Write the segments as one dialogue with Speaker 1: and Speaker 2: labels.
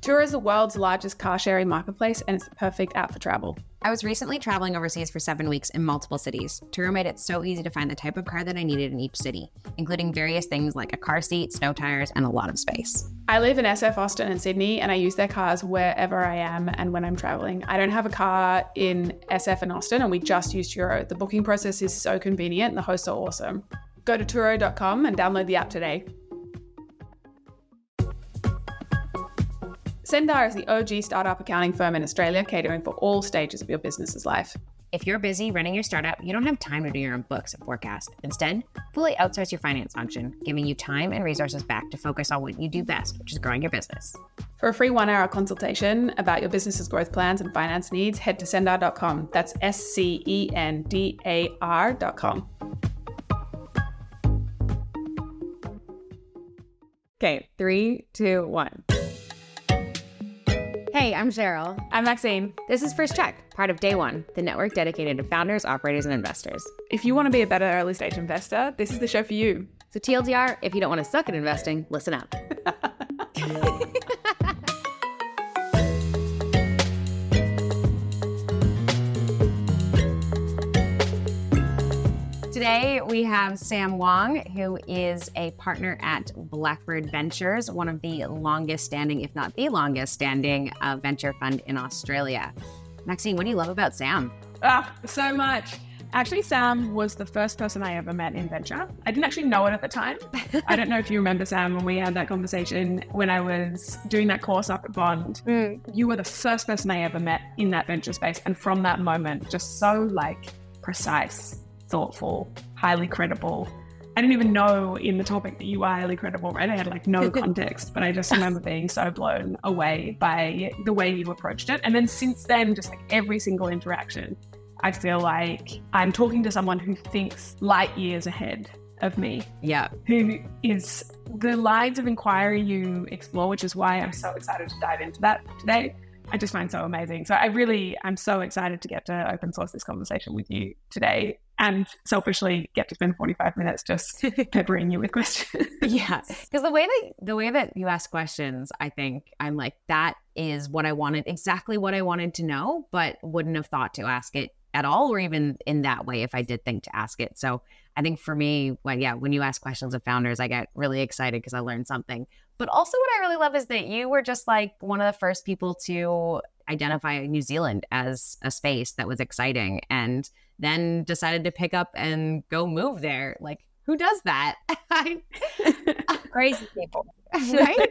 Speaker 1: Turo is the world's largest car sharing marketplace and it's the perfect app for travel.
Speaker 2: I was recently traveling overseas for seven weeks in multiple cities. Turo made it so easy to find the type of car that I needed in each city, including various things like a car seat, snow tires, and a lot of space.
Speaker 1: I live in SF, Austin, and Sydney, and I use their cars wherever I am and when I'm traveling. I don't have a car in SF and Austin, and we just use Turo. The booking process is so convenient, and the hosts are awesome. Go to Turo.com and download the app today. Scendar is the OG startup accounting firm in Australia, catering for all stages of your business's life.
Speaker 2: If you're busy running your startup, you don't have time to do your own books and forecast. Instead, fully outsource your finance function, giving you time and resources back to focus on what you do best, which is growing your business.
Speaker 1: For a free one hour consultation about your business's growth plans and finance needs, head to scendar.com. That's S C E N D A R.com.
Speaker 3: Okay, three, two, one. Hey, I'm Cheryl.
Speaker 1: I'm Maxine.
Speaker 3: This is First Check, part of Day One, the network dedicated to founders, operators, and investors.
Speaker 1: If you want to be a better early stage investor, this is the show for you.
Speaker 3: So, TLDR, if you don't want to suck at investing, listen up. Today, we have Sam Wong, who is a partner at Blackbird Ventures, one of the longest standing, if not the longest standing, uh, venture fund in Australia. Maxine, what do you love about Sam?
Speaker 1: Ah, so much. Actually, Sam was the first person I ever met in venture. I didn't actually know it at the time. I don't know if you remember, Sam, when we had that conversation when I was doing that course up at Bond. Mm. You were the first person I ever met in that venture space. And from that moment, just so like precise thoughtful, highly credible. I didn't even know in the topic that you were highly credible, right? I had like no context, but I just remember being so blown away by the way you approached it. And then since then, just like every single interaction, I feel like I'm talking to someone who thinks light years ahead of me.
Speaker 3: Yeah.
Speaker 1: Who is the lines of inquiry you explore, which is why I'm so excited to dive into that today. I just find so amazing. So I really, I'm so excited to get to open source this conversation with you today and selfishly get to spend 45 minutes just peppering you with questions.
Speaker 3: yeah. Because the way that the way that you ask questions, I think I'm like, that is what I wanted, exactly what I wanted to know, but wouldn't have thought to ask it at all or even in that way if I did think to ask it. So I think for me, when yeah, when you ask questions of founders, I get really excited because I learned something. But also, what I really love is that you were just like one of the first people to identify New Zealand as a space that was exciting and then decided to pick up and go move there. Like, who does that?
Speaker 2: Crazy people.
Speaker 3: right?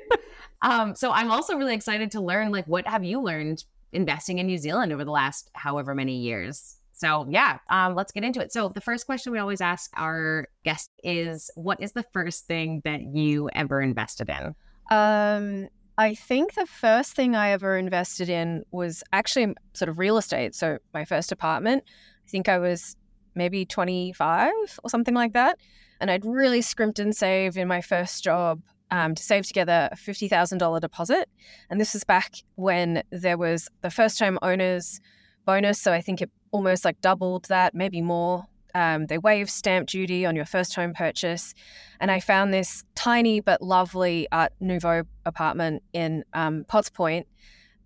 Speaker 3: um, so I'm also really excited to learn like what have you learned investing in New Zealand over the last however many years? So, yeah, um, let's get into it. So, the first question we always ask our guests is What is the first thing that you ever invested in?
Speaker 4: Um, I think the first thing I ever invested in was actually sort of real estate. So, my first apartment, I think I was maybe 25 or something like that. And I'd really scrimped and saved in my first job um, to save together a $50,000 deposit. And this was back when there was the first time owners bonus. So I think it almost like doubled that, maybe more. Um, they waive stamp duty on your first home purchase. And I found this tiny but lovely Art Nouveau apartment in um, Potts Point.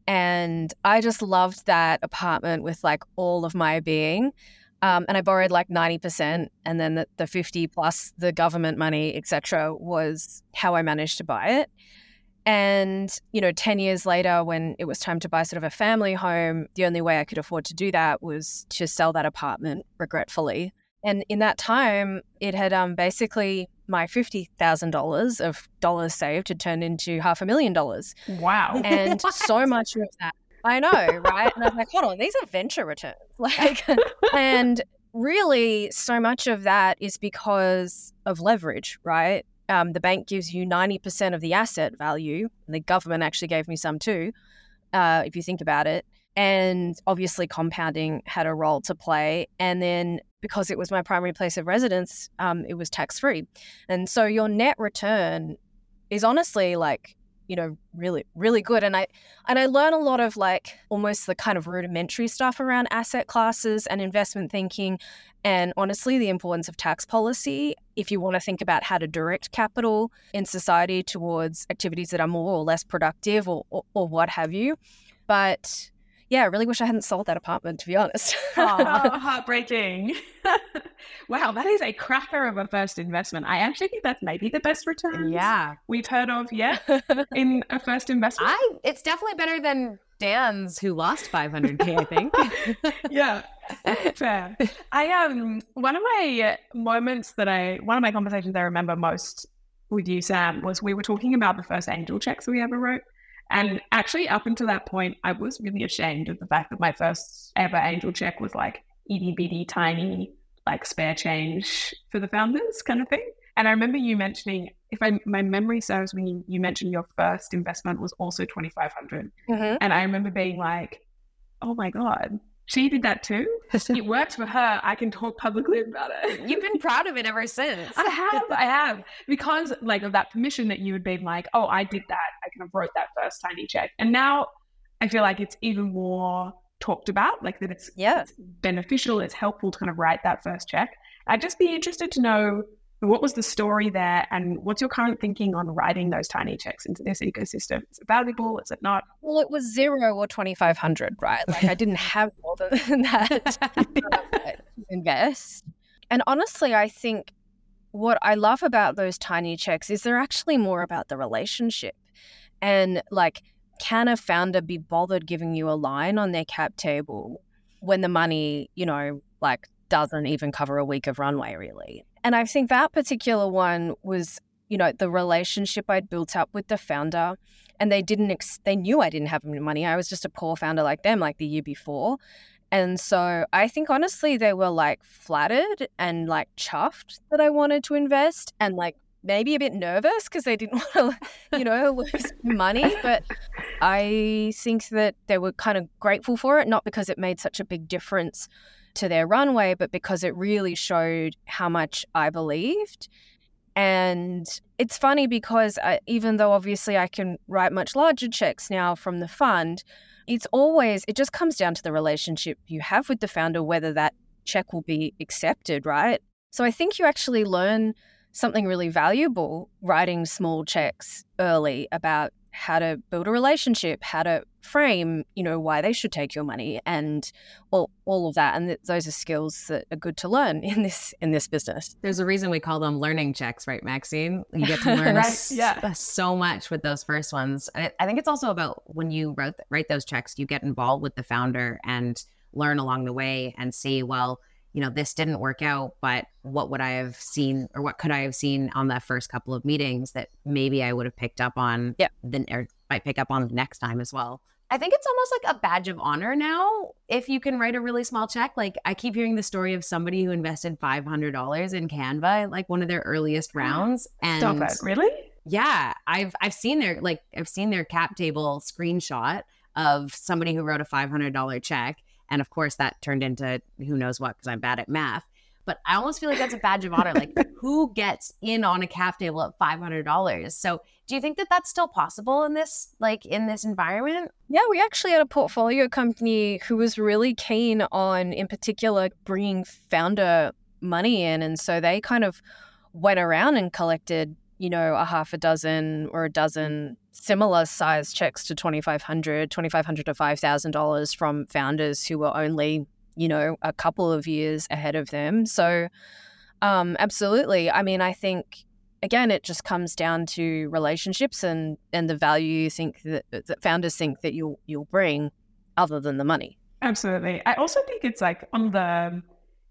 Speaker 4: And I just loved that apartment with like all of my being. Um, and I borrowed like 90%, and then the, the 50 plus the government money, etc., was how I managed to buy it. And, you know, 10 years later, when it was time to buy sort of a family home, the only way I could afford to do that was to sell that apartment, regretfully. And in that time, it had um, basically my $50,000 of dollars saved had turned into half a million dollars.
Speaker 1: Wow.
Speaker 4: And so much of that. I know, right? And I was like, hold on, these are venture returns. Like, and really, so much of that is because of leverage, right? Um, the bank gives you 90% of the asset value, and the government actually gave me some too, uh, if you think about it. And obviously, compounding had a role to play. And then because it was my primary place of residence, um, it was tax free. And so your net return is honestly like you know really really good and i and i learn a lot of like almost the kind of rudimentary stuff around asset classes and investment thinking and honestly the importance of tax policy if you want to think about how to direct capital in society towards activities that are more or less productive or, or, or what have you. But yeah, I really wish I hadn't sold that apartment, to be honest.
Speaker 1: oh, heartbreaking. wow, that is a cracker of a first investment. I actually think that's maybe the best return
Speaker 3: yeah.
Speaker 1: we've heard of yet in a first investment.
Speaker 3: I it's definitely better than Dan's who lost 500k, I think.
Speaker 1: yeah. Fair. I um one of my moments that I one of my conversations I remember most with you, Sam, was we were talking about the first angel checks we ever wrote. And actually, up until that point, I was really ashamed of the fact that my first ever angel check was like itty bitty tiny, like spare change for the founders kind of thing. And I remember you mentioning, if I, my memory serves me, you mentioned your first investment was also 2,500. Mm-hmm. And I remember being like, oh my God, she did that too. it worked for her. I can talk publicly about it.
Speaker 3: You've been proud of it ever since.
Speaker 1: I have. I have. Because like of that permission that you had been like, oh, I did that. I kind of wrote that first tiny check. And now I feel like it's even more talked about, like that it's,
Speaker 4: yeah.
Speaker 1: it's beneficial, it's helpful to kind of write that first check. I'd just be interested to know what was the story there, and what's your current thinking on writing those tiny checks into this ecosystem? Is it valuable? Is it not?
Speaker 4: Well, it was zero or twenty five hundred, right? Like I didn't have more than that to invest. And honestly, I think what I love about those tiny checks is they're actually more about the relationship, and like, can a founder be bothered giving you a line on their cap table when the money, you know, like doesn't even cover a week of runway, really? And I think that particular one was, you know, the relationship I'd built up with the founder. And they didn't, ex- they knew I didn't have any money. I was just a poor founder like them, like the year before. And so I think honestly, they were like flattered and like chuffed that I wanted to invest and like maybe a bit nervous because they didn't want to, you know, lose money. But I think that they were kind of grateful for it, not because it made such a big difference to their runway, but because it really showed how much I believed. And it's funny because I, even though obviously I can write much larger checks now from the fund, it's always, it just comes down to the relationship you have with the founder, whether that check will be accepted, right? So I think you actually learn something really valuable writing small checks early about how to build a relationship, how to frame, you know, why they should take your money and all, all of that. And th- those are skills that are good to learn in this in this business.
Speaker 3: There's a reason we call them learning checks, right, Maxine? You get to learn right? yeah. so much with those first ones. I, I think it's also about when you wrote, write those checks, you get involved with the founder and learn along the way and see, well, you know, this didn't work out, but what would I have seen or what could I have seen on that first couple of meetings that maybe I would have picked up on
Speaker 4: yeah.
Speaker 3: then or might pick up on the next time as well. I think it's almost like a badge of honor now if you can write a really small check. Like I keep hearing the story of somebody who invested five hundred dollars in Canva, like one of their earliest rounds. And
Speaker 1: Stop it. Really?
Speaker 3: Yeah. I've I've seen their like I've seen their cap table screenshot of somebody who wrote a five hundred dollar check and of course, that turned into who knows what because I'm bad at math. But I almost feel like that's a badge of honor. Like, who gets in on a cap table at five hundred dollars? So, do you think that that's still possible in this, like, in this environment?
Speaker 4: Yeah, we actually had a portfolio company who was really keen on, in particular, bringing founder money in, and so they kind of went around and collected you know, a half a dozen or a dozen similar size checks to 2500 2500 to $5000 from founders who were only you know a couple of years ahead of them. So um absolutely. I mean i think again it just comes down to relationships and and the value you think that, that founders think that you'll you'll bring other than the money.
Speaker 1: Absolutely. I also think it's like on the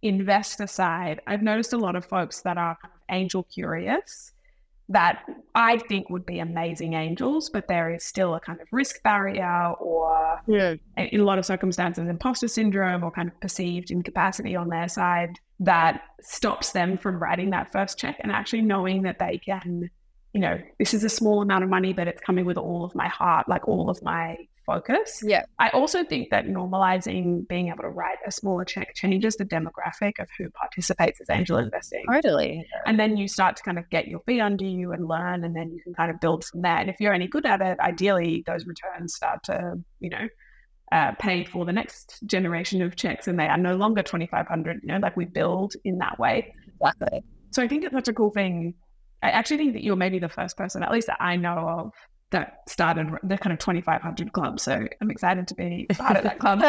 Speaker 1: investor side i've noticed a lot of folks that are angel curious that I think would be amazing angels, but there is still a kind of risk barrier or, yeah. in a lot of circumstances, imposter syndrome or kind of perceived incapacity on their side that stops them from writing that first check and actually knowing that they can, you know, this is a small amount of money, but it's coming with all of my heart, like all of my focus.
Speaker 4: Yeah.
Speaker 1: I also think that normalizing being able to write a smaller check changes the demographic of who participates as angel investing.
Speaker 4: Totally.
Speaker 1: And then you start to kind of get your feet under you and learn, and then you can kind of build from there. And if you're any good at it, ideally those returns start to, you know, uh, pay for the next generation of checks and they are no longer 2500 you know like we build in that way
Speaker 4: exactly
Speaker 1: So I think it's such a cool thing. I actually think that you're maybe the first person, at least that I know of, that started the kind of 2500 club. So I'm excited to be part of that club.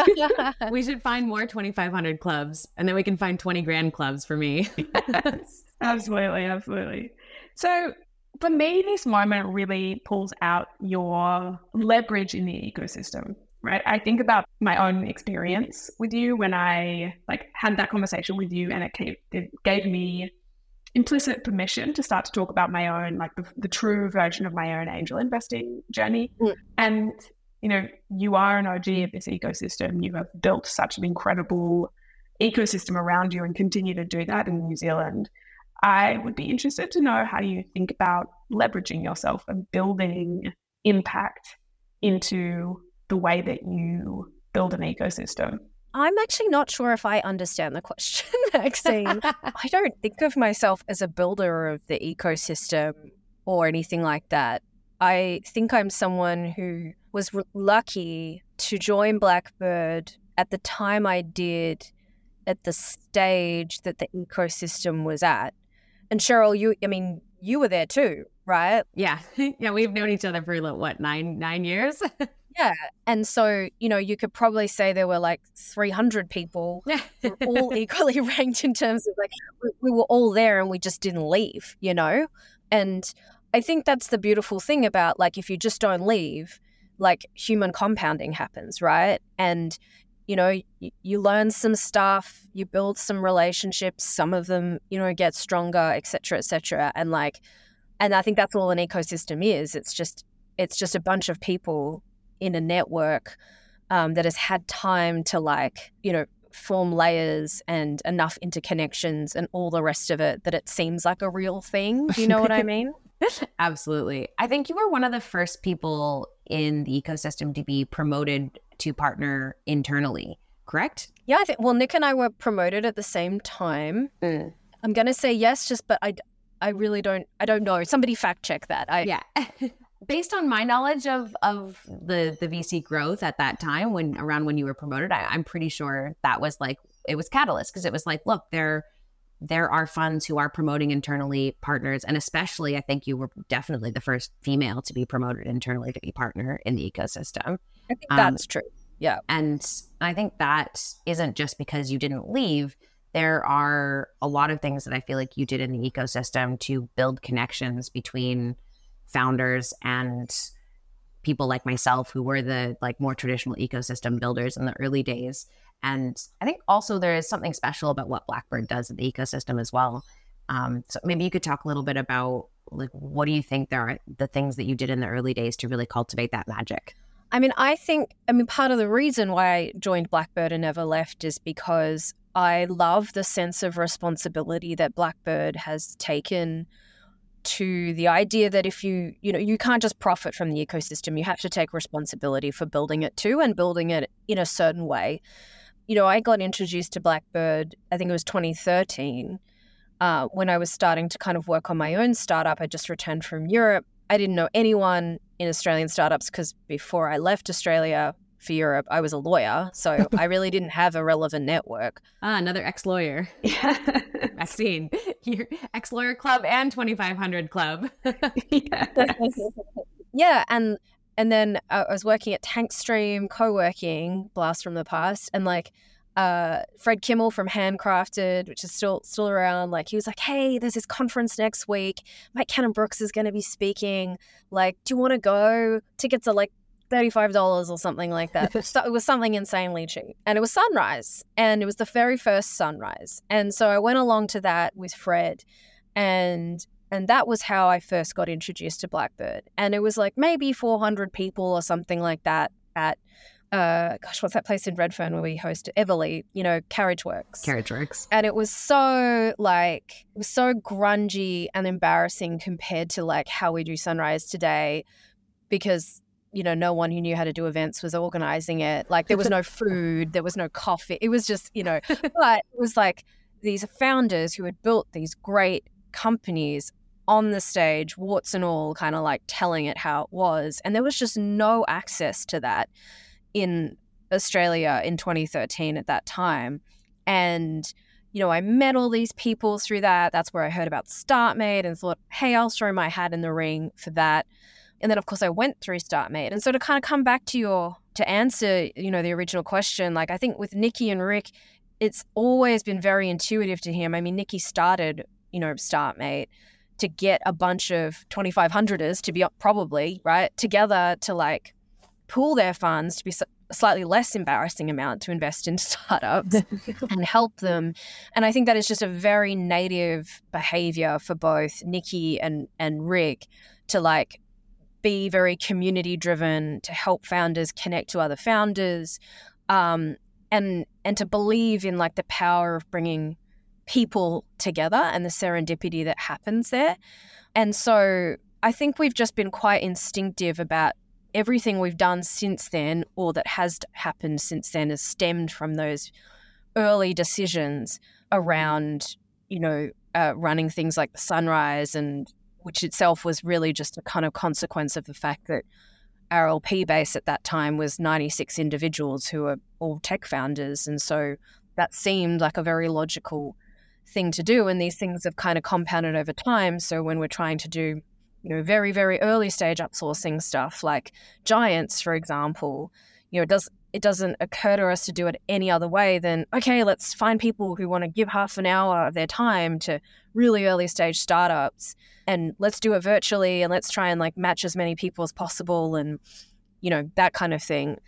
Speaker 3: we should find more 2500 clubs and then we can find 20 grand clubs for me.
Speaker 1: yes, absolutely. Absolutely. So for me, this moment really pulls out your leverage in the ecosystem, right? I think about my own experience with you when I like had that conversation with you and it, came, it gave me implicit permission to start to talk about my own, like the, the true version of my own angel investing journey. Mm. And, you know, you are an OG of this ecosystem. You have built such an incredible ecosystem around you and continue to do that in New Zealand. I would be interested to know how you think about leveraging yourself and building impact into the way that you build an ecosystem.
Speaker 4: I'm actually not sure if I understand the question, Maxine. I don't think of myself as a builder of the ecosystem or anything like that. I think I'm someone who was lucky to join Blackbird at the time I did, at the stage that the ecosystem was at. And Cheryl, you, I mean, you were there too, right?
Speaker 3: Yeah, yeah. We've known each other for what nine nine years.
Speaker 4: Yeah. And so, you know, you could probably say there were like 300 people all equally ranked in terms of like, we, we were all there and we just didn't leave, you know? And I think that's the beautiful thing about like, if you just don't leave, like human compounding happens, right? And, you know, you, you learn some stuff, you build some relationships, some of them, you know, get stronger, et cetera, et cetera. And like, and I think that's all an ecosystem is. It's just, it's just a bunch of people in a network um, that has had time to like you know form layers and enough interconnections and all the rest of it that it seems like a real thing. Do you know what I mean?
Speaker 3: Absolutely. I think you were one of the first people in the ecosystem to be promoted to partner internally, correct?
Speaker 4: Yeah, I think well Nick and I were promoted at the same time. Mm. I'm going to say yes just but I I really don't I don't know. Somebody fact check that. I
Speaker 3: Yeah. based on my knowledge of of the the VC growth at that time when around when you were promoted, I, I'm pretty sure that was like it was catalyst because it was like, look, there there are funds who are promoting internally partners, and especially I think you were definitely the first female to be promoted internally to be partner in the ecosystem.
Speaker 4: I think that's um, true. Yeah,
Speaker 3: and I think that isn't just because you didn't leave. There are a lot of things that I feel like you did in the ecosystem to build connections between founders and people like myself who were the like more traditional ecosystem builders in the early days. And i think also there is something special about what blackbird does in the ecosystem as well. Um, so maybe you could talk a little bit about like what do you think there are the things that you did in the early days to really cultivate that magic?
Speaker 4: I mean i think i mean part of the reason why i joined blackbird and never left is because i love the sense of responsibility that blackbird has taken to the idea that if you you know you can't just profit from the ecosystem. You have to take responsibility for building it too and building it in a certain way. You know i got introduced to blackbird i think it was 2013 uh, when i was starting to kind of work on my own startup. I just returned from europe. I didn't know anyone in australian startups because before i left australia for Europe, I was a lawyer, so I really didn't have a relevant network.
Speaker 3: Ah, another ex-lawyer. Yeah. Maxine, your ex-lawyer club and 2500 club.
Speaker 4: yes. yeah, and and then I was working at Tankstream co-working, blast from the past, and like uh, Fred Kimmel from Handcrafted, which is still still around, like he was like, "Hey, there's this conference next week. Mike Cannon-Brookes is going to be speaking. Like, do you want to go? Tickets are like $35 or something like that. so it was something insanely cheap. And it was sunrise. And it was the very first sunrise. And so I went along to that with Fred and and that was how I first got introduced to Blackbird. And it was like maybe 400 people or something like that at uh, gosh, what's that place in Redfern where we host Everly, you know, Carriage
Speaker 3: Works. Carriage Works.
Speaker 4: And it was so like it was so grungy and embarrassing compared to like how we do Sunrise today because you know, no one who knew how to do events was organizing it. Like there was no food, there was no coffee. It was just, you know, but it was like these founders who had built these great companies on the stage, warts and all, kind of like telling it how it was. And there was just no access to that in Australia in 2013 at that time. And you know, I met all these people through that. That's where I heard about StartMate and thought, hey, I'll throw my hat in the ring for that. And then, of course, I went through StartMate. And so to kind of come back to your, to answer, you know, the original question, like I think with Niki and Rick, it's always been very intuitive to him. I mean, Niki started, you know, StartMate to get a bunch of 2500ers to be probably, right, together to like pool their funds to be a slightly less embarrassing amount to invest in startups and help them. And I think that is just a very native behavior for both Niki and, and Rick to like be very community driven, to help founders connect to other founders, um, and and to believe in like the power of bringing people together and the serendipity that happens there. And so I think we've just been quite instinctive about everything we've done since then, or that has happened since then, has stemmed from those early decisions around, you know, uh, running things like the Sunrise, and which itself was really just a kind of consequence of the fact that our LP base at that time was 96 individuals who were all tech founders. And so that seemed like a very logical thing to do. And these things have kind of compounded over time. So when we're trying to do you know, very, very early stage outsourcing stuff like giants, for example, you know, it does it doesn't occur to us to do it any other way than okay, let's find people who want to give half an hour of their time to really early stage startups and let's do it virtually and let's try and like match as many people as possible and you know, that kind of thing.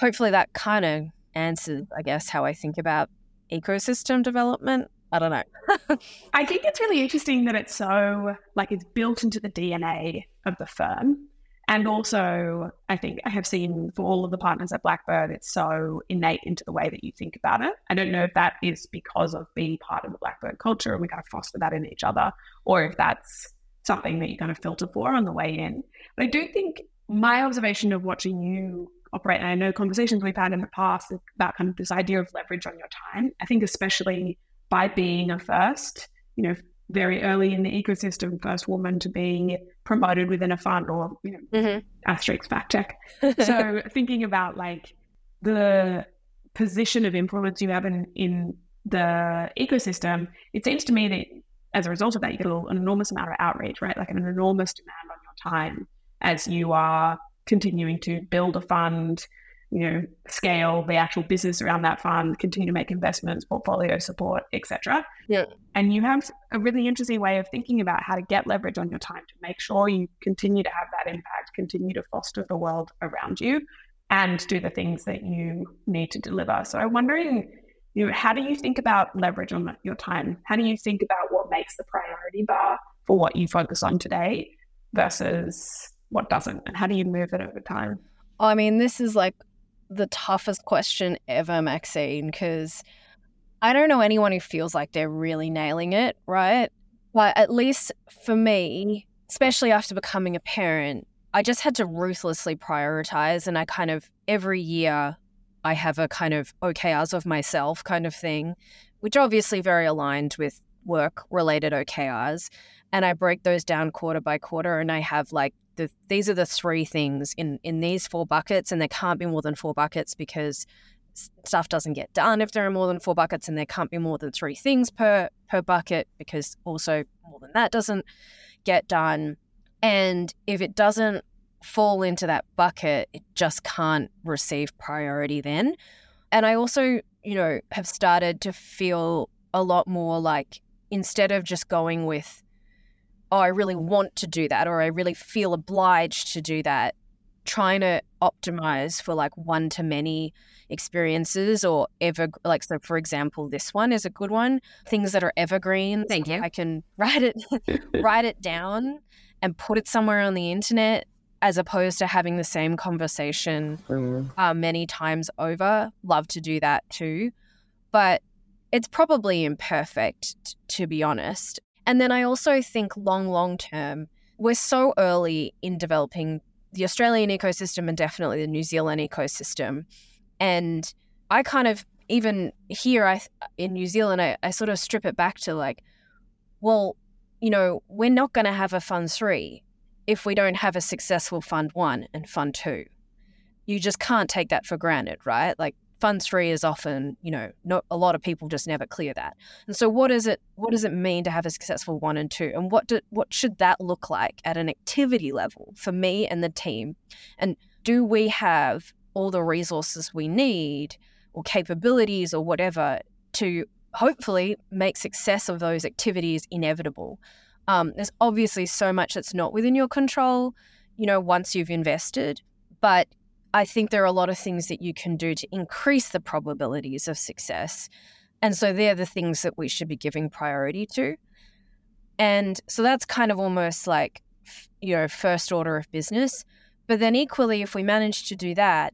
Speaker 4: Hopefully that kind of answers, I guess, how I think about ecosystem development. I don't know.
Speaker 1: I think it's really interesting that it's so like it's built into the DNA of the firm. And also, I think I have seen for all of the partners at Blackbird, it's so innate into the way that you think about it. I don't know if that is because of being part of the Blackbird culture and we kind of foster that in each other, or if that's something that you kind of filter for on the way in. But I do think my observation of watching you operate, and I know conversations we've had in the past about kind of this idea of leverage on your time, I think especially by being a first, you know, very early in the ecosystem, first woman to be promoted within a fund or, you know, mm-hmm. asterisk fact check. so thinking about like the position of influence you have in, in the ecosystem, it seems to me that as a result of that, you get an enormous amount of outreach, right? Like an enormous demand on your time as you are continuing to build a fund, you know, scale the actual business around that fund, continue to make investments, portfolio support, etc.
Speaker 4: Yeah.
Speaker 1: And you have a really interesting way of thinking about how to get leverage on your time to make sure you continue to have that impact, continue to foster the world around you, and do the things that you need to deliver. So I'm wondering, you know, how do you think about leverage on your time? How do you think about what makes the priority bar for what you focus on today versus what doesn't? And how do you move it over time?
Speaker 4: I mean, this is like the toughest question ever, Maxine, because I don't know anyone who feels like they're really nailing it, right? But at least for me, especially after becoming a parent, I just had to ruthlessly prioritize. And I kind of, every year, I have a kind of OKRs of myself kind of thing, which obviously very aligned with work related OKRs. And I break those down quarter by quarter and I have like the, these are the three things in in these four buckets, and there can't be more than four buckets because stuff doesn't get done if there are more than four buckets, and there can't be more than three things per per bucket because also more than that doesn't get done. And if it doesn't fall into that bucket, it just can't receive priority then. And I also, you know, have started to feel a lot more like instead of just going with oh, I really want to do that or I really feel obliged to do that, trying to optimize for like one to many experiences or ever like so for example this one is a good one. Things that are evergreen
Speaker 3: thank you.
Speaker 4: I can write it write it down and put it somewhere on the internet as opposed to having the same conversation mm. uh, many times over. Love to do that too. But it's probably imperfect to be honest and then I also think long, long term, we're so early in developing the Australian ecosystem and definitely the New Zealand ecosystem. And I kind of, even here I, in New Zealand, I, I sort of strip it back to like, well, you know, we're not going to have a fund three if we don't have a successful fund one and fund two. You just can't take that for granted, right? Like fund three is often, you know, not a lot of people just never clear that. And so what is it what does it mean to have a successful one and two? And what do, what should that look like at an activity level for me and the team? And do we have all the resources we need or capabilities or whatever to hopefully make success of those activities inevitable? Um, there's obviously so much that's not within your control, you know, once you've invested, but I think there are a lot of things that you can do to increase the probabilities of success. And so they're the things that we should be giving priority to. And so that's kind of almost like, you know, first order of business. But then equally, if we manage to do that,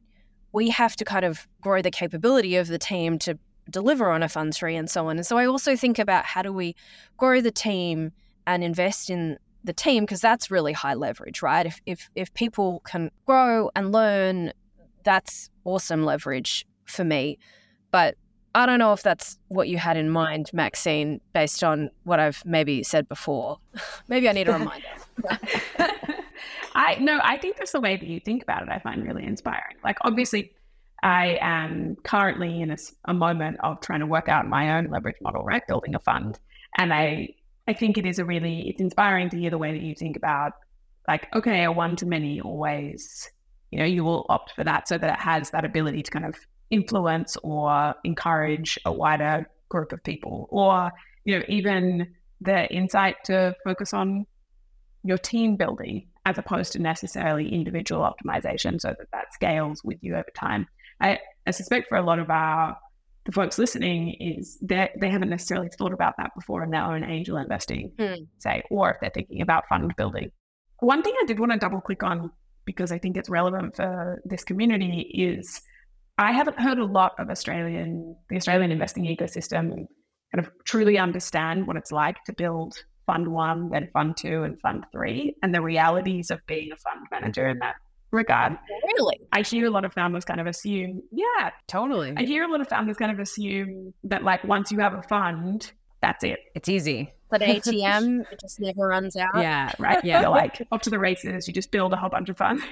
Speaker 4: we have to kind of grow the capability of the team to deliver on a fund three and so on. And so I also think about how do we grow the team and invest in the team because that's really high leverage, right? If, if if people can grow and learn, that's awesome leverage for me. But I don't know if that's what you had in mind, Maxine, based on what I've maybe said before. maybe I need a reminder.
Speaker 1: I no, I think that's the way that you think about it. I find really inspiring. Like obviously, I am currently in a, a moment of trying to work out my own leverage model, right? Building a fund, and I I think it is a really it's inspiring to hear the way that you think about like okay a one to many always you know you will opt for that so that it has that ability to kind of influence or encourage a wider group of people. Or you know even the insight to focus on your team building as opposed to necessarily individual optimization so that that scales with you over time. I, I suspect for a lot of our the folks listening is that they haven't necessarily thought about that before in their own angel investing, mm. say, or if they're thinking about fund building. One thing I did want to double click on because I think it's relevant for this community is I haven't heard a lot of Australian, the Australian investing ecosystem kind of truly understand what it's like to build fund one, then fund two, and fund three, and the realities of being a fund manager in that regard.
Speaker 4: Really?
Speaker 1: I hear a lot of founders kind of assume, yeah,
Speaker 3: totally.
Speaker 1: I hear a lot of founders kind of assume that like once you have a fund, that's it.
Speaker 3: It's easy.
Speaker 4: But ATM, it just never runs out.
Speaker 3: Yeah.
Speaker 1: Right. Yeah. You're like up to the races. You just build a whole bunch of funds.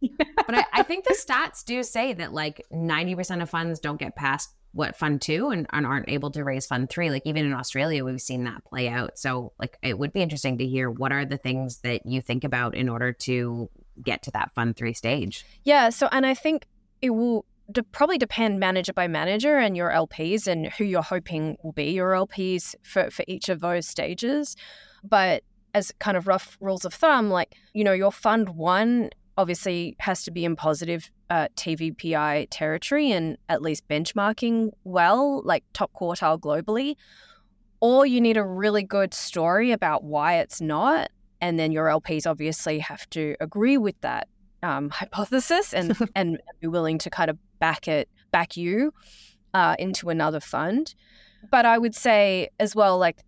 Speaker 3: but I, I, think the stats do say that like 90% of funds don't get past what fund two and, and, aren't able to raise fund three. Like even in Australia, we've seen that play out. So like it would be interesting to hear what are the things that you think about in order to get to that fund three stage.
Speaker 4: Yeah. So, and I think it will de- probably depend manager by manager and your LPs and who you're hoping will be your LPs for, for each of those stages. But as kind of rough rules of thumb, like, you know, your fund one obviously has to be in positive uh, TVPI territory and at least benchmarking well, like top quartile globally. Or you need a really good story about why it's not and then your LPs obviously have to agree with that um, hypothesis and and be willing to kind of back it back you uh, into another fund. But I would say as well, like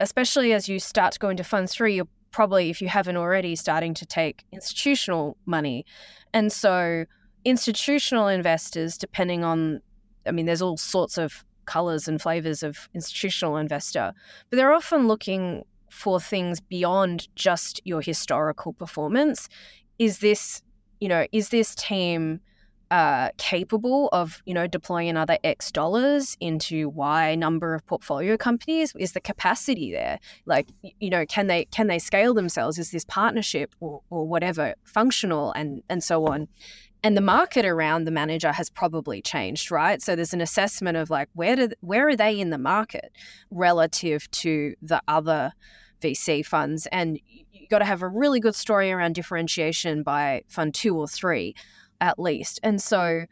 Speaker 4: especially as you start to go into fund three, you're probably if you haven't already starting to take institutional money, and so institutional investors, depending on, I mean, there's all sorts of colors and flavors of institutional investor, but they're often looking for things beyond just your historical performance. Is this, you know, is this team uh, capable of, you know, deploying another X dollars into Y number of portfolio companies? Is the capacity there? Like, you know, can they can they scale themselves? Is this partnership or, or whatever functional and and so on? and the market around the manager has probably changed right so there's an assessment of like where do where are they in the market relative to the other VC funds, and you got to have a really good story around differentiation by fund two or three, at least. And so,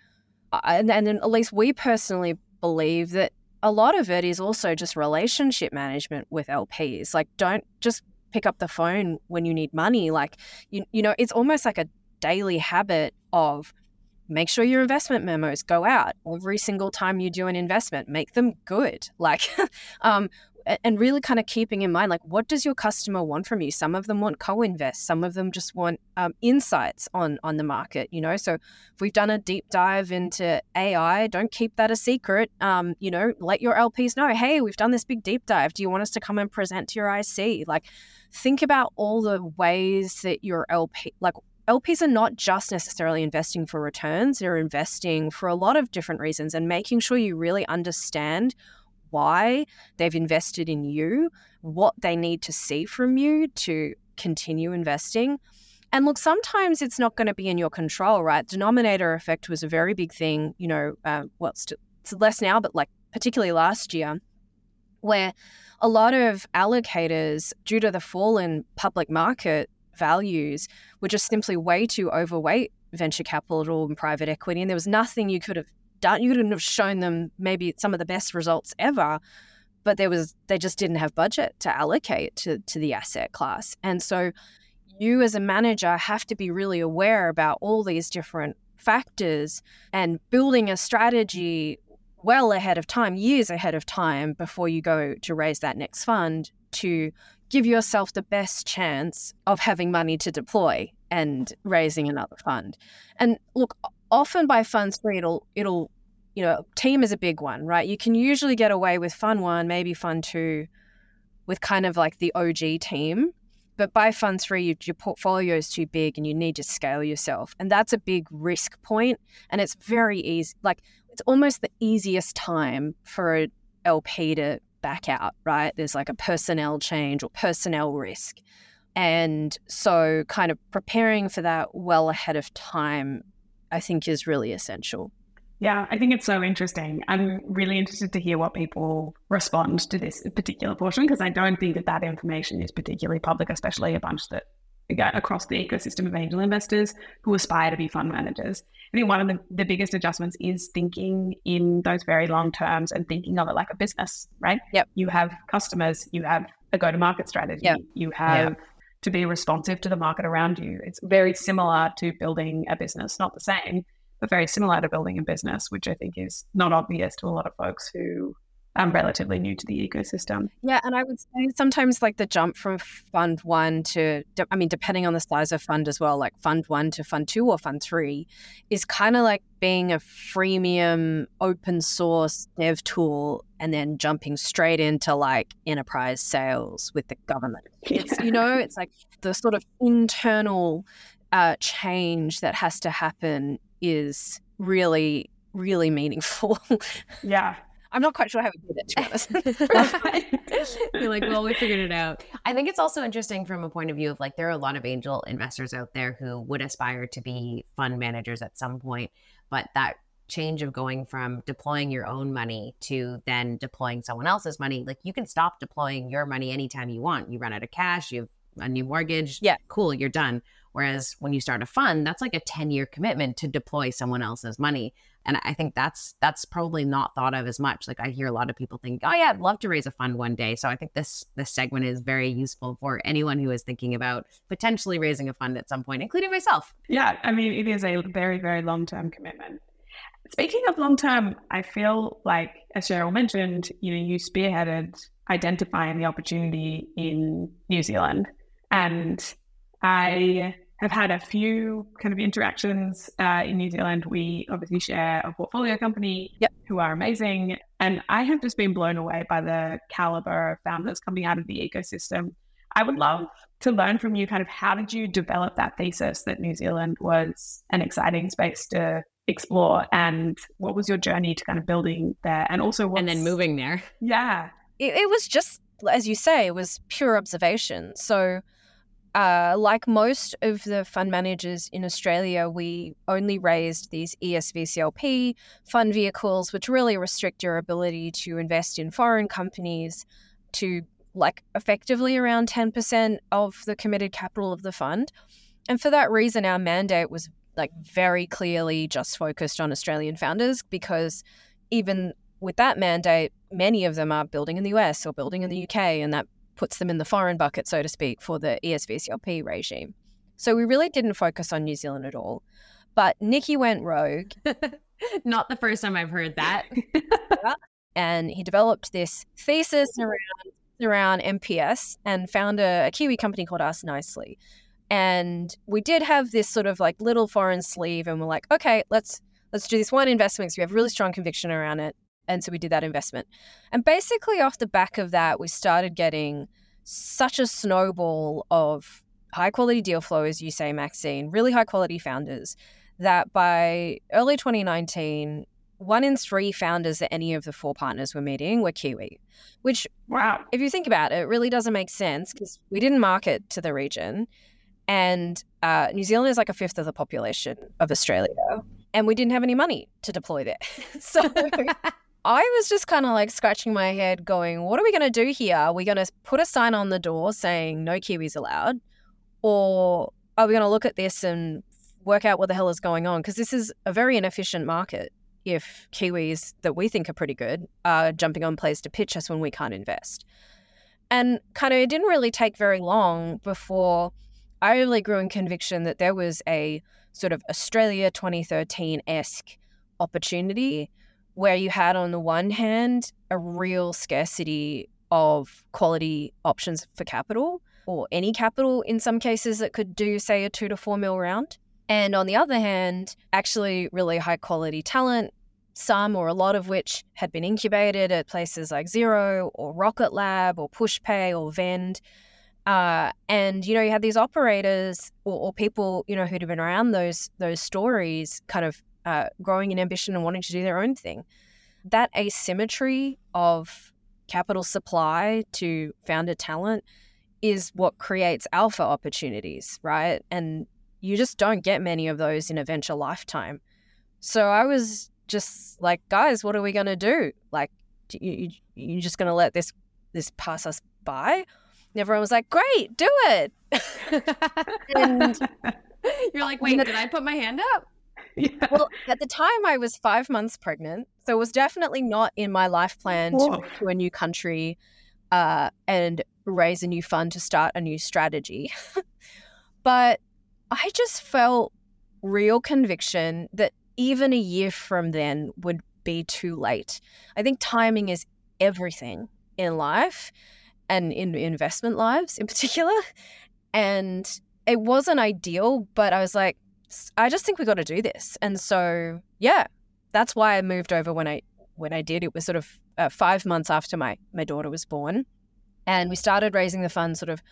Speaker 4: and, and at least we personally believe that a lot of it is also just relationship management with LPs. Like, don't just pick up the phone when you need money. Like, you, you know, it's almost like a daily habit of make sure your investment memos go out every single time you do an investment make them good like um, and really kind of keeping in mind like what does your customer want from you? Some of them want co-invest some of them just want um, insights on on the market you know? So if we've done a deep dive into ai don't keep that a secret um, you know let your lps know hey we've done this big deep dive. Do you want us to come and present to your ic like think about all the ways that your lp like LPs are not just necessarily investing for returns, they're investing for a lot of different reasons and making sure you really understand why they've invested in you, what they need to see from you to continue investing. And look, sometimes it's not going to be in your control, right? Denominator effect was a very big thing, you know, uh, well, it's, it's less now, but like particularly last year, where a lot of allocators, due to the fall in public market values, were just simply way too overweight venture capital and private equity. And there was nothing you could have done. You couldn't have shown them maybe some of the best results ever, but there was they just didn't have budget to allocate to, to the asset class. And so you as a manager have to be really aware about all these different factors and building a strategy well ahead of time, years ahead of time before you go to raise that next fund to give yourself the best chance of having money to deploy and raising another fund. And look, often by fund three, it'll it'll you know team is a big one, right? You can usually get away with fund one, maybe fund two, with kind of like the OG team. But by fund three, you, your portfolio is too big and you need to scale yourself. And that's a big risk point. And it's very easy. Like, it's almost the easiest time for a LP to back out, right? There's like a personnel change or personnel risk. And so, kind of preparing for that well ahead of time, I think, is really essential.
Speaker 1: Yeah, I think it's so interesting. I'm really interested to hear what people respond to this particular portion because I don't think that that information is particularly public, especially a bunch that across the ecosystem of angel investors who aspire to be fund managers. I think one of the, the biggest adjustments is thinking in those very long terms and thinking of it like a business, right?
Speaker 4: Yep.
Speaker 1: You have customers, you have a go to market strategy,
Speaker 4: yep.
Speaker 1: you have yep. To be responsive to the market around you. It's very similar to building a business, not the same but very similar to building a business, which I think is not obvious to a lot of folks who are relatively new to the ecosystem.
Speaker 4: Yeah, and I would say sometimes like the jump from fund one to, I mean, depending on the size of fund as well, like fund one to fund two or fund three, is kind of like being a freemium open source dev tool and then jumping straight into like enterprise sales with the government. It's, you know, it's like the sort of internal uh, change that has to happen is really, really meaningful.
Speaker 1: Yeah.
Speaker 4: I'm not quite sure how we did it, to be honest.
Speaker 3: You're like, well, we figured it out. I think it's also interesting from a point of view of like, there are a lot of angel investors out there who would aspire to be fund managers at some point, but that change of going from deploying your own money to then deploying someone else's money, like you can stop deploying your money anytime you want. You run out of cash, you have a new mortgage.
Speaker 4: Yeah.
Speaker 3: Cool, you're done. Whereas when you start a fund, that's like a 10 year commitment to deploy someone else's money. And I think that's that's probably not thought of as much. Like I hear a lot of people think, oh yeah, I'd love to raise a fund one day. So I think this this segment is very useful for anyone who is thinking about potentially raising a fund at some point, including myself.
Speaker 1: Yeah, I mean it is a very, very long term commitment. Speaking of long term, I feel like as Cheryl mentioned, you know, you spearheaded identifying the opportunity in New Zealand. And I have had a few kind of interactions uh, in New Zealand. We obviously share a portfolio company
Speaker 4: yep.
Speaker 1: who are amazing. And I have just been blown away by the caliber of founders coming out of the ecosystem. I would love to learn from you kind of how did you develop that thesis that New Zealand was an exciting space to explore and what was your journey to kind of building there and also
Speaker 3: and then moving there
Speaker 1: yeah
Speaker 4: it, it was just as you say it was pure observation so uh, like most of the fund managers in Australia, we only raised these ESVCLP fund vehicles, which really restrict your ability to invest in foreign companies to like effectively around 10% of the committed capital of the fund. And for that reason, our mandate was like very clearly just focused on Australian founders because even with that mandate, many of them are building in the US or building in the UK, and that puts them in the foreign bucket, so to speak, for the ESVCLP regime. So we really didn't focus on New Zealand at all. But Niki went rogue.
Speaker 3: Not the first time I've heard that.
Speaker 4: and he developed this thesis around around NPS and found a, a Kiwi company called AskNicely. And we did have this sort of like little foreign sleeve, and we're like, okay, let's let's do this one investment because we have really strong conviction around it. And so we did that investment. And basically, off the back of that, we started getting such a snowball of high quality deal flow, as you say, Maxine, really high quality founders, that by early 2019, one in three founders that any of the four partners we're meeting were Kiwi, which,
Speaker 1: wow,
Speaker 4: if you think about it, really doesn't make sense because we didn't market to the region. And uh, New Zealand is like a fifth of the population of Australia. And we didn't have any money to deploy there. so I was just kind of like scratching my head, going, what are we going to do here? Are we going to put a sign on the door saying no Kiwis allowed? Or are we going to look at this and work out what the hell is going on? Because this is a very inefficient market if Kiwis that we think are pretty good are jumping on plays to pitch us when we can't invest. And kind of it didn't really take very long before I really grew in conviction that there was a sort of Australia 2013 esque opportunity where you had, on the one hand, a real scarcity of quality options for capital or any capital in some cases that could do, say, a two to four mil round. And on the other hand, actually really high quality talent, some or a lot of which had been incubated at places like Xero or Rocket Lab or PushPay or Vend. Uh, and you know, you had these operators or, or, people you know who'd have been around those those stories, kind of uh, growing in ambition and wanting to do their own thing. That asymmetry of capital supply to founder talent is what creates alpha opportunities, right? And you just don't get many of those in a venture lifetime. So I was just like, guys, what are we going to do? Like, you, you, you just going to let this this pass us by? And everyone was like, great, do it.
Speaker 3: and you're like, wait, did I put my hand up?
Speaker 4: Yeah. Well, at the time, I was five months pregnant, so it was definitely not in my life plan Whoa. to move to a new country uh, and raise a new fund to start a new strategy. but I just felt real conviction that even a year from then would be too late. I think timing is everything in life and in investment lives in particular. And it wasn't ideal, but I was like, I just think we got to do this. And so, yeah, that's why I moved over when I when I did. It was sort of uh, five months after my my daughter was born, and we started raising the fund sort of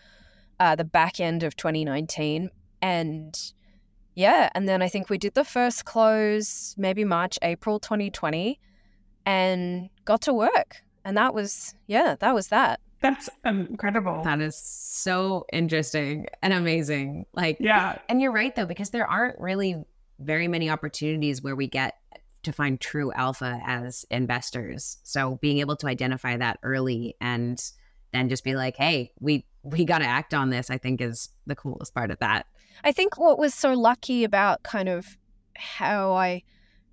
Speaker 4: uh, the back end of 2019, and yeah, and then I think we did the first close maybe March April 2020, and got to work, and that was yeah, that was that.
Speaker 1: That's um, incredible.
Speaker 3: That is so interesting and amazing. Like,
Speaker 1: yeah.
Speaker 3: And you're right, though, because there aren't really very many opportunities where we get to find true alpha as investors. So being able to identify that early and then just be like, hey, we we got to act on this, I think is the coolest part of that.
Speaker 4: I think what was so lucky about kind of how I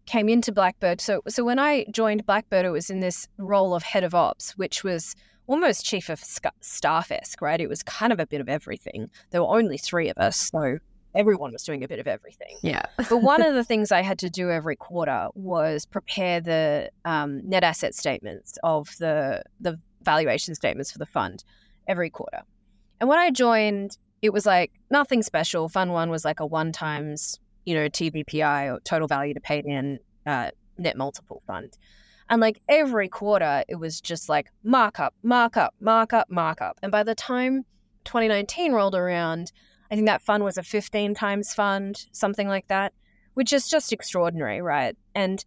Speaker 4: came into Blackbird. So so when I joined Blackbird, it was in this role of head of ops, which was almost chief of staff esque, right? It was kind of a bit of everything. There were only three of us, so everyone was doing a bit of everything.
Speaker 3: Yeah.
Speaker 4: but one of the things I had to do every quarter was prepare the um, net asset statements of the the valuation statements for the fund every quarter. And when I joined, it was like nothing special. Fund one was like a one times, you know, TVPI or total value to paid in uh, net multiple fund. And like every quarter, it was just like markup, markup, markup, markup. And by the time 2019 rolled around, I think that fund was a 15 times fund, something like that, which is just extraordinary, right? And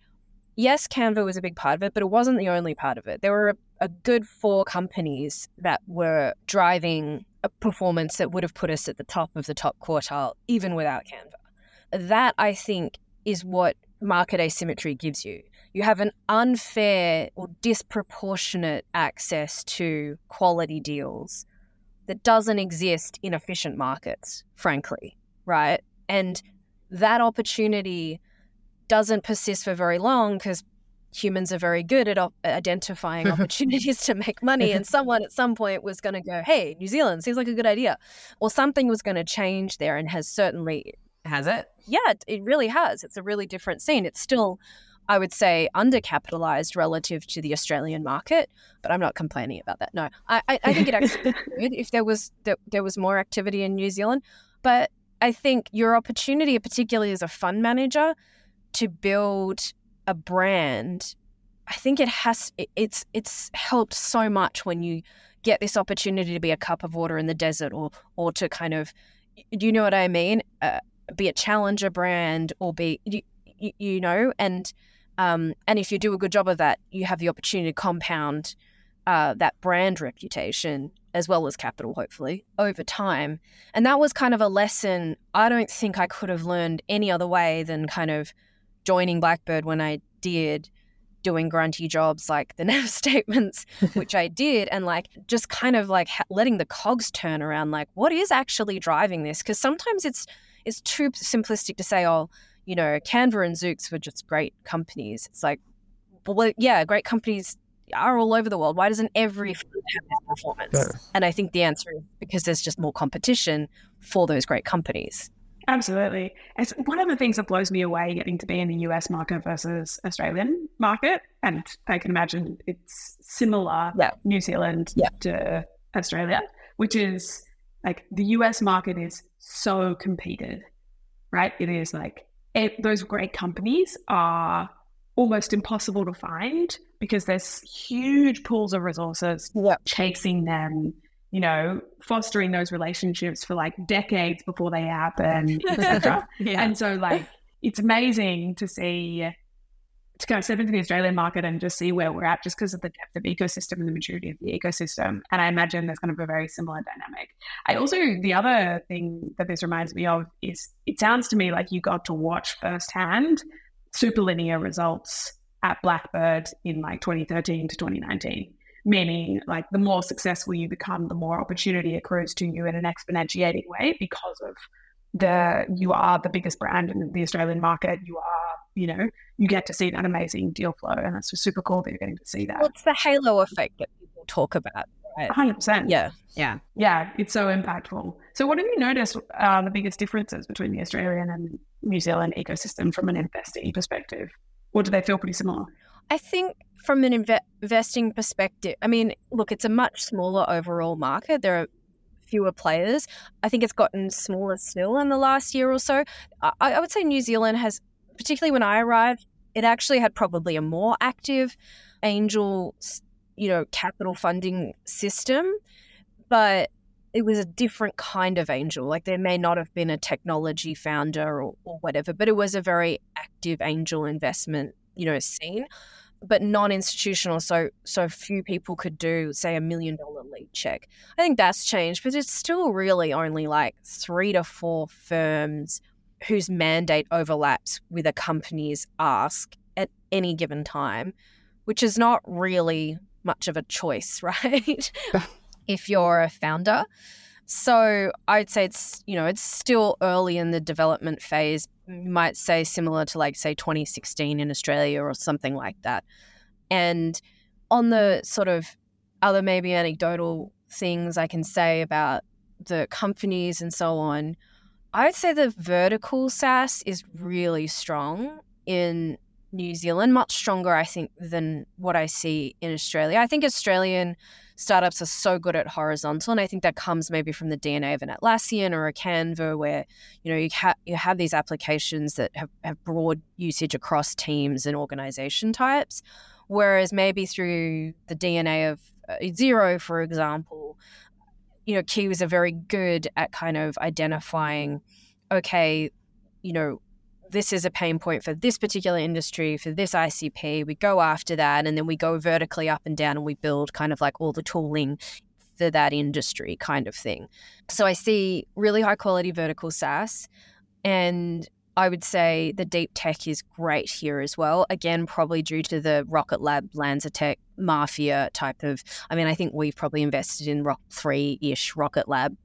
Speaker 4: yes, Canva was a big part of it, but it wasn't the only part of it. There were a, a good four companies that were driving a performance that would have put us at the top of the top quartile, even without Canva. That, I think, is what market asymmetry gives you you have an unfair or disproportionate access to quality deals that doesn't exist in efficient markets, frankly, right? And that opportunity doesn't persist for very long because humans are very good at op- identifying opportunities to make money. And someone at some point was going to go, hey, New Zealand seems like a good idea. Or something was going to change there and has certainly.
Speaker 3: Has it?
Speaker 4: Yeah, it really has. It's a really different scene. It's still I would say undercapitalized relative to the Australian market, but I'm not complaining about that. No, I, I, I think it actually if there was there, there was more activity in New Zealand, but I think your opportunity, particularly as a fund manager, to build a brand, I think it has it's it's helped so much when you get this opportunity to be a cup of water in the desert or or to kind of do you know what I mean? Uh, be a challenger brand or be you, you know and um, and if you do a good job of that, you have the opportunity to compound uh, that brand reputation as well as capital, hopefully, over time. And that was kind of a lesson I don't think I could have learned any other way than kind of joining Blackbird when I did, doing grunty jobs like the NAV statements, which I did, and like just kind of like letting the cogs turn around, like what is actually driving this? Because sometimes it's it's too simplistic to say, oh, you know, Canva and Zoox were just great companies. It's like, well, yeah, great companies are all over the world. Why doesn't every mm. fund have this performance?
Speaker 5: Yeah.
Speaker 4: And I think the answer is because there's just more competition for those great companies.
Speaker 1: Absolutely. It's one of the things that blows me away getting to be in the US market versus Australian market. And I can imagine it's similar
Speaker 4: Yeah.
Speaker 1: New Zealand
Speaker 4: Yeah.
Speaker 1: to Australia, which is like the US market is so competed, right? It is like it, those great companies are almost impossible to find because there's huge pools of resources
Speaker 4: Yeah.
Speaker 1: chasing them, you know, fostering those relationships for like decades before they happen, etc.
Speaker 4: Yeah.
Speaker 1: And so, like, it's amazing to see to kind of step into the Australian market and just see where we're at, just because of the depth of ecosystem and the maturity of the ecosystem. And I imagine there's kind of a very similar dynamic. I also the other thing that this reminds me of is it sounds to me like you got to watch firsthand superlinear results at Blackbird in like 2013 to 2019 meaning like the more successful you become the more opportunity accrues to you in an exponentiating way because of the you are the biggest brand in the australian market you are you know you get to see that amazing deal flow and it's just super cool that you're getting to see that
Speaker 4: Well, it's the halo effect that people talk about. Right?
Speaker 1: 100%
Speaker 4: Yeah.
Speaker 3: Yeah.
Speaker 1: yeah it's so impactful so what have you noticed are the biggest differences between the australian and new zealand ecosystem from an investing perspective or do they feel pretty similar
Speaker 4: I think from an inve- investing perspective, I mean, look, it's a much smaller overall market. There are fewer players. I think it's gotten smaller still in the last year or so. I, I would say New Zealand has, particularly when I arrived, it actually had probably a more active angel, you know, capital funding system, but it was a different kind of angel. Like there may not have been a technology founder or, or whatever, but it was a very active angel investment, you know, scene but non-institutional so so few people could do say a million dollar lead check i think that's changed but it's still really only like three to four firms whose mandate overlaps with a company's ask at any given time which is not really much of a choice right if you're a founder so I'd say it's you know it's still early in the development phase. You might say similar to like say 2016 in Australia or something like that. And on the sort of other maybe anecdotal things I can say about the companies and so on, I'd say the vertical SaaS is really strong in New Zealand, much stronger I think than what I see in Australia. I think Australian startups are so good at horizontal, and I think that comes maybe from the DNA of an Atlassian or a Canva, where you know you, ha- you have these applications that have, have broad usage across teams and organization types, whereas maybe through the DNA of uh, Xero, for example, you know Kiwis are very good at kind of identifying, okay, you know this is a pain point for this particular industry, for this ICP. We go after that and then we go vertically up and down and we build kind of like all the tooling for that industry kind of thing. So I see really high quality vertical SaaS and I would say the deep tech is great here as well. Again, probably due to the Rocket Lab, LanzaTech, Mafia type of. I mean, I think we've probably invested in Rock 3 ish Rocket Lab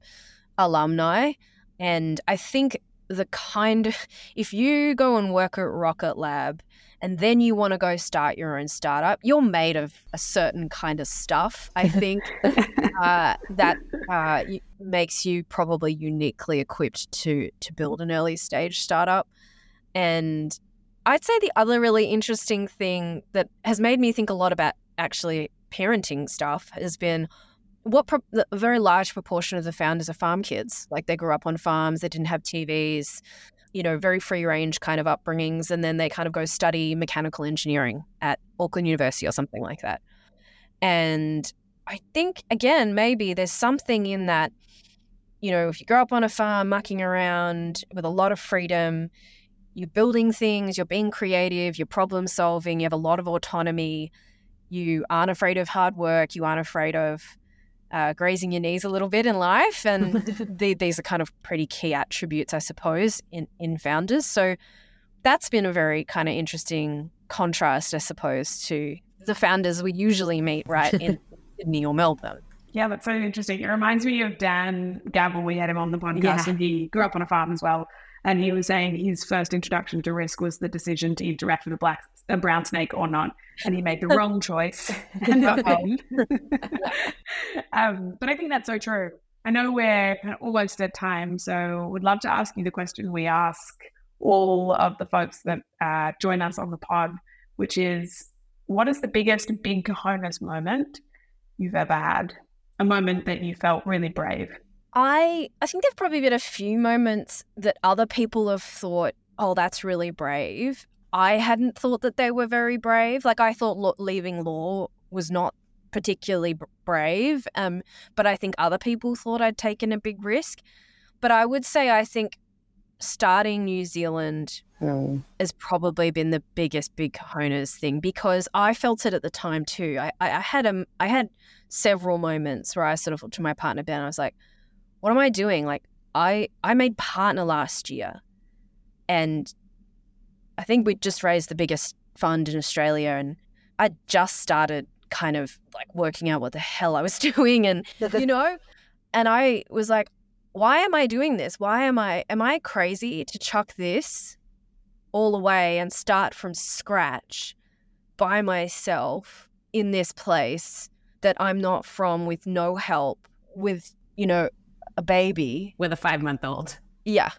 Speaker 4: alumni. And I think the kind if you go and work at Rocket Lab and then you want to go start your own startup, you're made of a certain kind of stuff. I think uh, that uh, makes you probably uniquely equipped to to build an early stage startup. And I'd say the other really interesting thing that has made me think a lot about actually parenting stuff has been what pro- a very large proportion of the founders are farm kids. Like they grew up on farms, they didn't have TVs, you know, very free range kind of upbringings. And then they kind of go study mechanical engineering at Auckland University or something like that. And I think, again, maybe there's something in that, you know, if you grow up on a farm mucking around with a lot of freedom, you're building things, you're being creative, you're problem solving, you have a lot of autonomy, you aren't afraid of hard work, you aren't afraid of uh, grazing your knees a little bit in life. And the, these are kind of pretty key attributes, I suppose, in, in founders. So that's been a very kind of interesting contrast, I suppose, to the founders we usually meet right in Sydney or Melbourne.
Speaker 1: Yeah, that's so interesting. It reminds me of Dan Gamble. We had him on the podcast, yeah. and he grew up on a farm as well. And he was saying his first introduction to risk was the decision to interact with a black, a brown snake or not, and he made the wrong choice. um, but I think that's so true. I know we're almost at time, so would love to ask you the question we ask all of the folks that uh, join us on the pod, which is, what is the biggest big cojones moment you've ever had? A moment that you felt really brave.
Speaker 4: I I think there've probably been a few moments that other people have thought, "Oh, that's really brave." I hadn't thought that they were very brave. Like I thought leaving law was not particularly brave, um, but I think other people thought I'd taken a big risk. But I would say I think starting New Zealand mm. has probably been the biggest big cojones thing because I felt it at the time too. I, I, I had a, I had several moments where I sort of looked to my partner Ben. I was like, what am I doing? Like I I made partner last year and I think we just raised the biggest fund in Australia and I just started kind of like working out what the hell I was doing and you know and I was like why am I doing this? Why am I am I crazy to chuck this all away and start from scratch by myself in this place that I'm not from with no help with you know a baby
Speaker 3: with a five month old.
Speaker 4: Yeah.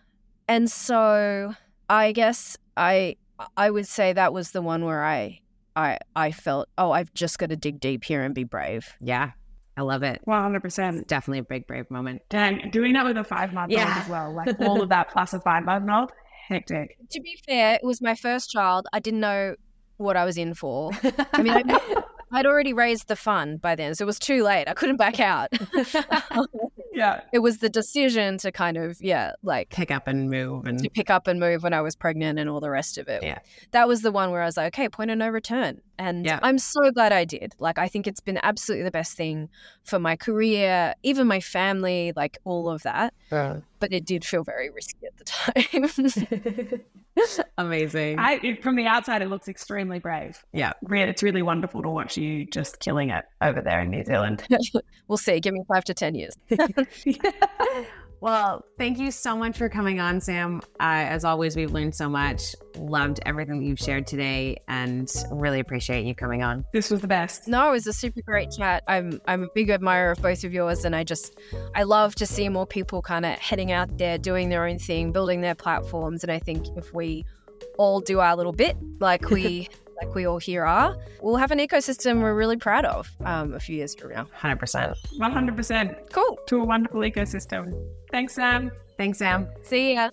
Speaker 4: And so I guess I I would say that was the one where I I I felt, oh, I've just got to dig deep here and be brave.
Speaker 3: Yeah. I love it.
Speaker 1: 100%.
Speaker 3: definitely a big, brave moment.
Speaker 1: And doing that with a five month old as well. Like all of that plus a five month old, hectic.
Speaker 4: To be fair, it was my first child. I didn't know what I was in for. I mean, I, I'd already raised the fund by then, so it was too late. I couldn't back out.
Speaker 1: yeah.
Speaker 4: It was the decision to kind of, yeah, like
Speaker 3: pick up and move and
Speaker 4: to pick up and move when I was pregnant and all the rest of it.
Speaker 3: Yeah.
Speaker 4: That was the one where I was like, okay, point of no return. And yeah. I'm so glad I did. Like, I think it's been absolutely the best thing for my career, even my family, like all of that. Uh. But it did feel very risky at the time.
Speaker 3: Amazing.
Speaker 1: I, from the outside, it looks extremely brave.
Speaker 3: Yeah.
Speaker 1: It's really wonderful to watch you just killing it over there in New Zealand.
Speaker 4: we'll see. Give me five to 10 years.
Speaker 3: Well, thank you so much for coming on, Sam. Uh, as always, we've learned so much. Loved everything that you've shared today, and really appreciate you coming on.
Speaker 1: This was the best.
Speaker 4: No, it was a super great chat. I'm I'm a big admirer of both of yours, and I just I love to see more people kind of heading out there, doing their own thing, building their platforms. And I think if we all do our little bit, like we like we all here are, we'll have an ecosystem we're really proud of um, a few years from now.
Speaker 3: 100%.
Speaker 1: 100%.
Speaker 4: Cool.
Speaker 1: To a wonderful ecosystem. Thanks, Sam.
Speaker 3: Thanks, Sam.
Speaker 4: See ya.